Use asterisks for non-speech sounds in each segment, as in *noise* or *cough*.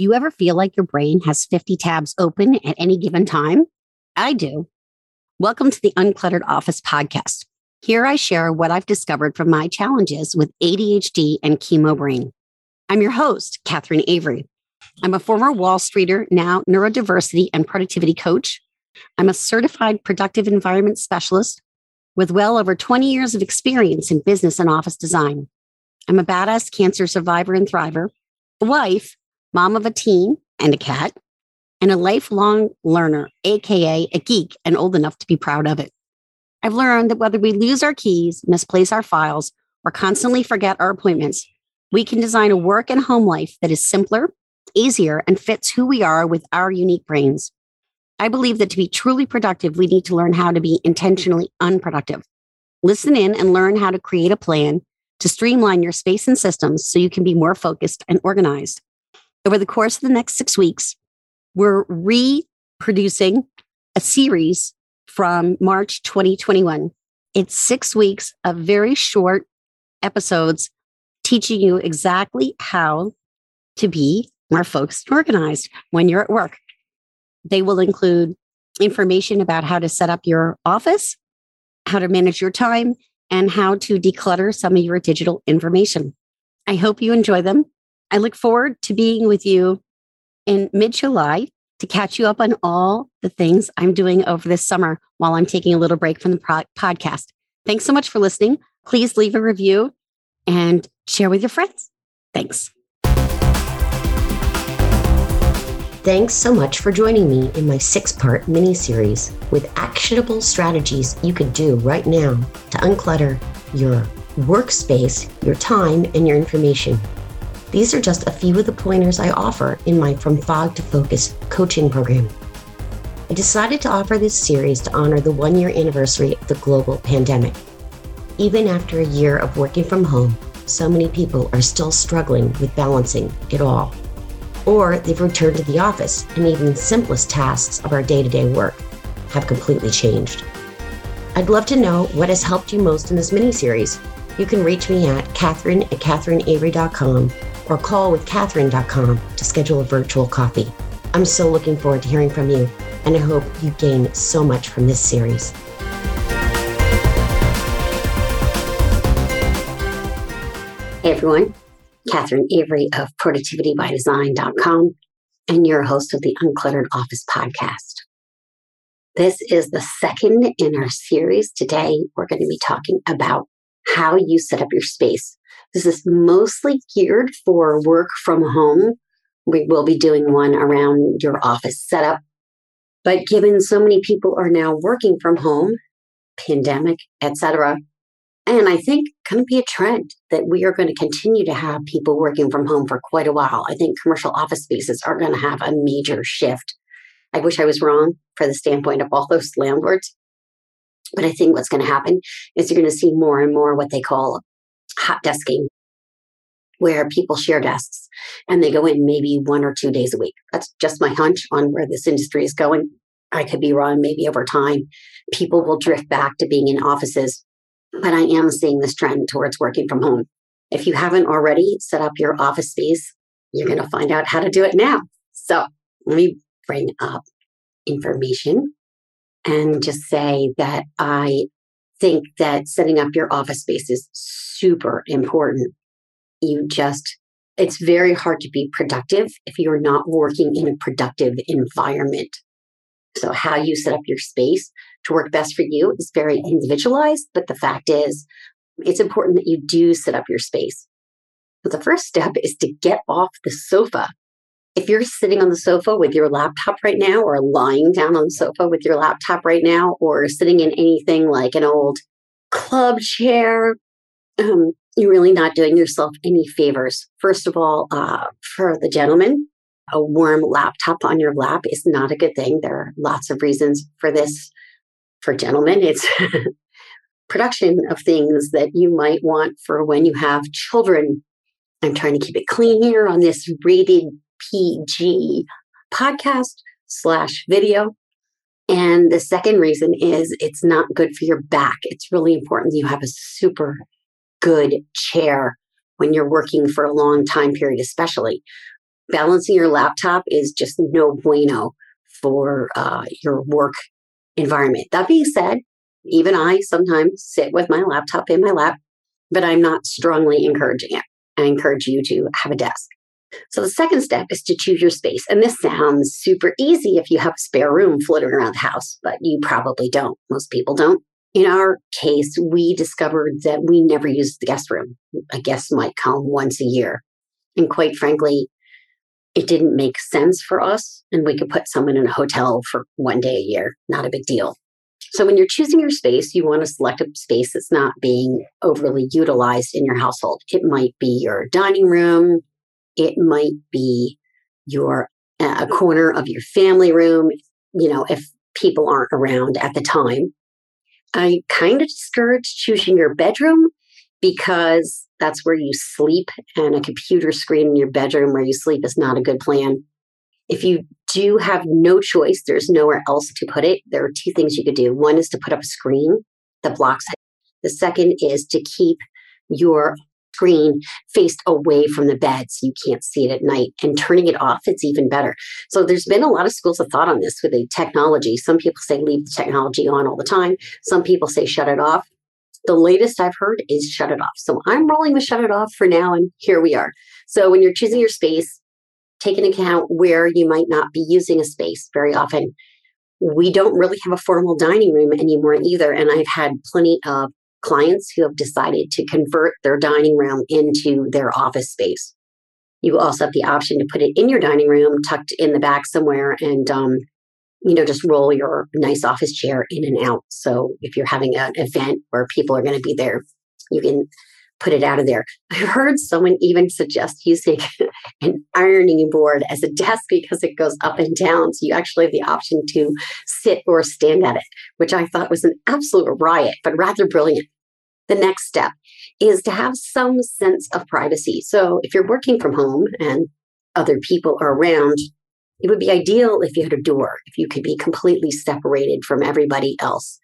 Do you ever feel like your brain has 50 tabs open at any given time? I do. Welcome to the Uncluttered Office podcast. Here I share what I've discovered from my challenges with ADHD and chemo brain. I'm your host, Catherine Avery. I'm a former Wall Streeter, now neurodiversity and productivity coach. I'm a certified productive environment specialist with well over 20 years of experience in business and office design. I'm a badass cancer survivor and thriver, a wife, mom of a teen and a cat, and a lifelong learner, AKA a geek and old enough to be proud of it. I've learned that whether we lose our keys, misplace our files, or constantly forget our appointments, we can design a work and home life that is simpler, easier, and fits who we are with our unique brains. I believe that to be truly productive, we need to learn how to be intentionally unproductive. Listen in and learn how to create a plan to streamline your space and systems so you can be more focused and organized. Over the course of the next six weeks, we're reproducing a series from March 2021. It's six weeks of very short episodes teaching you exactly how to be more focused and organized when you're at work. They will include information about how to set up your office, how to manage your time, and how to declutter some of your digital information. I hope you enjoy them. I look forward to being with you in mid July to catch you up on all the things I'm doing over this summer while I'm taking a little break from the podcast. Thanks so much for listening. Please leave a review and share with your friends. Thanks. Thanks so much for joining me in my six part mini series with actionable strategies you could do right now to unclutter your workspace, your time, and your information. These are just a few of the pointers I offer in my From Fog to Focus coaching program. I decided to offer this series to honor the one year anniversary of the global pandemic. Even after a year of working from home, so many people are still struggling with balancing it all. Or they've returned to the office, and even the simplest tasks of our day to day work have completely changed. I'd love to know what has helped you most in this mini series. You can reach me at catherine at catherineavery.com or call with Catherine.com to schedule a virtual coffee. I'm so looking forward to hearing from you, and I hope you gain so much from this series. Hey everyone, Catherine Avery of productivitybydesign.com and your host of the Uncluttered Office podcast. This is the second in our series. Today, we're going to be talking about how you set up your space this is mostly geared for work from home. We will be doing one around your office setup. But given so many people are now working from home, pandemic, etc., and I think going to be a trend that we are going to continue to have people working from home for quite a while. I think commercial office spaces are going to have a major shift. I wish I was wrong for the standpoint of all those landlords. But I think what's going to happen is you're going to see more and more what they call hot desking where people share desks and they go in maybe one or two days a week. That's just my hunch on where this industry is going. I could be wrong. Maybe over time, people will drift back to being in offices. But I am seeing this trend towards working from home. If you haven't already set up your office space, you're going to find out how to do it now. So let me bring up information and just say that I think that setting up your office space is super important. You just, it's very hard to be productive if you're not working in a productive environment. So, how you set up your space to work best for you is very individualized. But the fact is, it's important that you do set up your space. But the first step is to get off the sofa. If you're sitting on the sofa with your laptop right now, or lying down on the sofa with your laptop right now, or sitting in anything like an old club chair, um, you're really not doing yourself any favors. First of all, uh, for the gentleman, a warm laptop on your lap is not a good thing. There are lots of reasons for this. For gentlemen, it's *laughs* production of things that you might want for when you have children. I'm trying to keep it clean here on this rated PG podcast slash video. And the second reason is it's not good for your back. It's really important you have a super good chair when you're working for a long time period, especially. balancing your laptop is just no bueno for uh, your work environment. That being said, even I sometimes sit with my laptop in my lap, but I'm not strongly encouraging it. I encourage you to have a desk. So the second step is to choose your space. And this sounds super easy if you have a spare room floating around the house, but you probably don't. Most people don't. In our case, we discovered that we never used the guest room. A guest might come once a year. And quite frankly, it didn't make sense for us. And we could put someone in a hotel for one day a year, not a big deal. So when you're choosing your space, you want to select a space that's not being overly utilized in your household. It might be your dining room, it might be your a corner of your family room, you know, if people aren't around at the time. I kind of discourage choosing your bedroom because that's where you sleep and a computer screen in your bedroom where you sleep is not a good plan. If you do have no choice, there's nowhere else to put it. There are two things you could do. One is to put up a screen that blocks it. The second is to keep your screen faced away from the bed so you can't see it at night and turning it off it's even better so there's been a lot of schools of thought on this with the technology some people say leave the technology on all the time some people say shut it off the latest I've heard is shut it off. So I'm rolling with shut it off for now, and here we are. So when you're choosing your space, take into account where you might not be using a space very often. We don't really have a formal dining room anymore either. And I've had plenty of clients who have decided to convert their dining room into their office space. You also have the option to put it in your dining room, tucked in the back somewhere, and um, you know, just roll your nice office chair in and out. So if you're having an event where people are going to be there, you can put it out of there. I've heard someone even suggest using *laughs* an ironing board as a desk because it goes up and down. So you actually have the option to sit or stand at it, which I thought was an absolute riot, but rather brilliant. The next step is to have some sense of privacy. So if you're working from home and other people are around, it would be ideal if you had a door, if you could be completely separated from everybody else.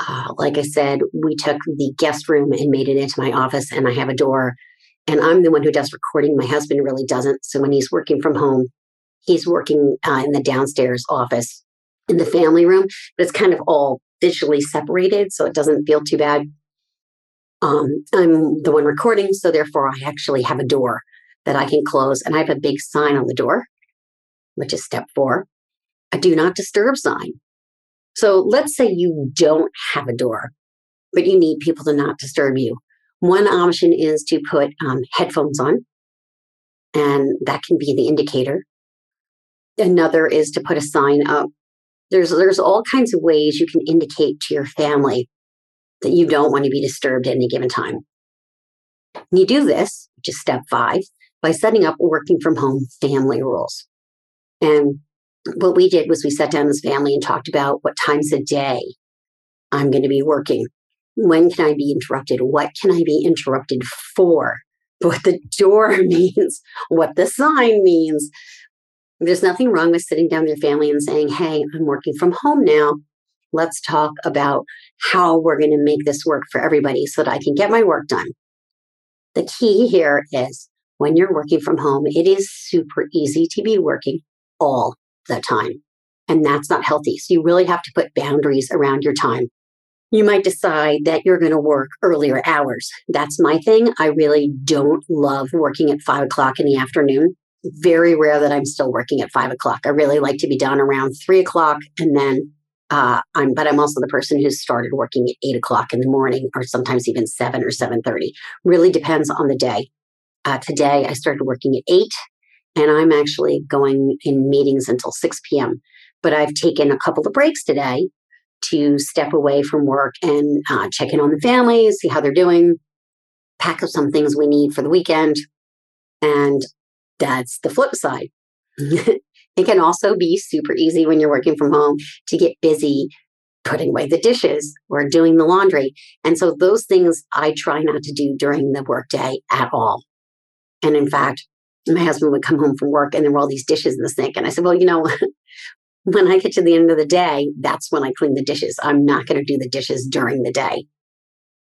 Uh, like I said, we took the guest room and made it into my office, and I have a door. And I'm the one who does recording. My husband really doesn't. So when he's working from home, he's working uh, in the downstairs office in the family room, but it's kind of all visually separated, so it doesn't feel too bad. Um, I'm the one recording, so therefore I actually have a door that I can close, and I have a big sign on the door which is step four, a do not disturb sign. So let's say you don't have a door, but you need people to not disturb you. One option is to put um, headphones on, and that can be the indicator. Another is to put a sign up. There's, there's all kinds of ways you can indicate to your family that you don't want to be disturbed at any given time. You do this, which is step five, by setting up working from home family rules. And what we did was we sat down as family and talked about what times a day I'm going to be working. When can I be interrupted? What can I be interrupted for? *laughs* What the door *laughs* means, what the sign means. There's nothing wrong with sitting down with your family and saying, Hey, I'm working from home now. Let's talk about how we're going to make this work for everybody so that I can get my work done. The key here is when you're working from home, it is super easy to be working all the time. And that's not healthy. So you really have to put boundaries around your time. You might decide that you're going to work earlier hours. That's my thing. I really don't love working at five o'clock in the afternoon. Very rare that I'm still working at five o'clock. I really like to be done around three o'clock and then uh, I'm, but I'm also the person who started working at eight o'clock in the morning, or sometimes even seven or seven thirty. Really depends on the day. Uh, today I started working at eight, and I'm actually going in meetings until 6 p.m. But I've taken a couple of breaks today to step away from work and uh, check in on the family, see how they're doing, pack up some things we need for the weekend. And that's the flip side. *laughs* it can also be super easy when you're working from home to get busy putting away the dishes or doing the laundry. And so those things I try not to do during the workday at all. And in fact, my husband would come home from work and there were all these dishes in the sink. And I said, well, you know, *laughs* when I get to the end of the day, that's when I clean the dishes. I'm not going to do the dishes during the day.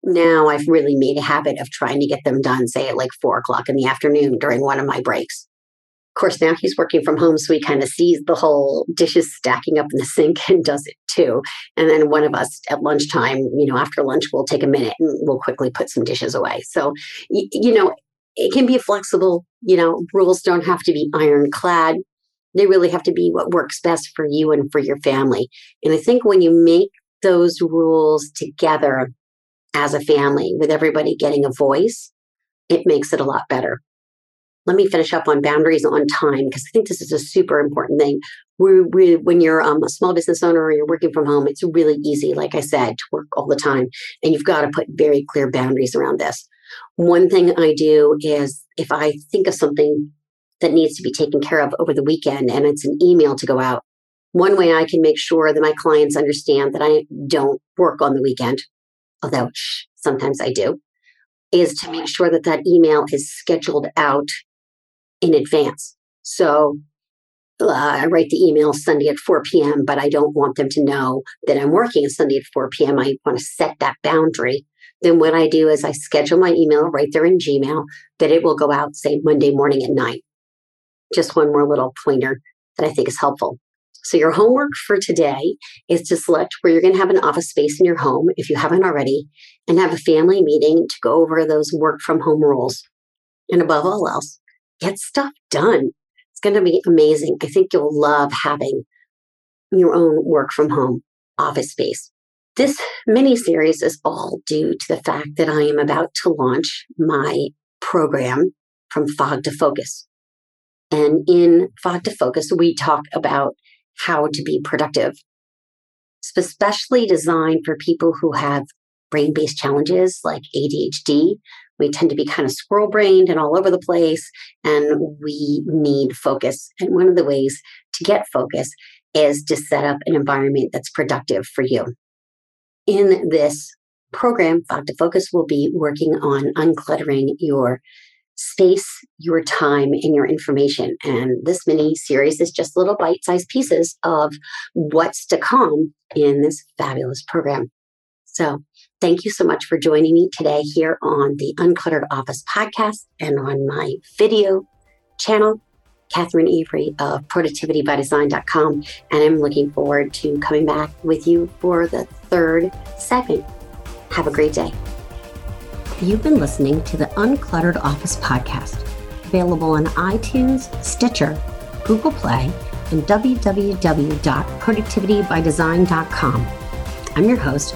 Now I've really made a habit of trying to get them done, say at like four o'clock in the afternoon during one of my breaks. Of course, now he's working from home, so he kind of sees the whole dishes stacking up in the sink *laughs* and does it too. And then one of us at lunchtime, you know, after lunch, we'll take a minute and we'll quickly put some dishes away. So, you know, it can be flexible. You know, rules don't have to be ironclad. They really have to be what works best for you and for your family. And I think when you make those rules together as a family with everybody getting a voice, it makes it a lot better let me finish up on boundaries on time because I think this is a super important thing. We, we, when you're um, a small business owner or you're working from home, it's really easy, like I said, to work all the time. And you've got to put very clear boundaries around this. One thing I do is if I think of something that needs to be taken care of over the weekend and it's an email to go out, one way I can make sure that my clients understand that I don't work on the weekend, although sometimes I do, is to make sure that that email is scheduled out in advance. So uh, I write the email Sunday at 4 p.m., but I don't want them to know that I'm working Sunday at 4 p.m. I want to set that boundary. Then what I do is I schedule my email right there in Gmail that it will go out, say, Monday morning at nine. Just one more little pointer that I think is helpful. So, your homework for today is to select where you're going to have an office space in your home, if you haven't already, and have a family meeting to go over those work from home rules. And above all else, get stuff done. It's going to be amazing. I think you'll love having your own work from home office space. This mini series is all due to the fact that I am about to launch my program from fog to focus. And in fog to focus, we talk about how to be productive, It's especially designed for people who have brain based challenges like ADHD, we tend to be kind of squirrel brained and all over the place, and we need focus. And one of the ways to get focus is to set up an environment that's productive for you. In this program, Fog to Focus will be working on uncluttering your space, your time, and your information. And this mini series is just little bite sized pieces of what's to come in this fabulous program. So Thank you so much for joining me today here on the Uncluttered Office podcast and on my video channel, Catherine Avery of productivitybydesign.com. And I'm looking forward to coming back with you for the third segment. Have a great day. You've been listening to the Uncluttered Office podcast, available on iTunes, Stitcher, Google Play, and www.productivitybydesign.com. I'm your host,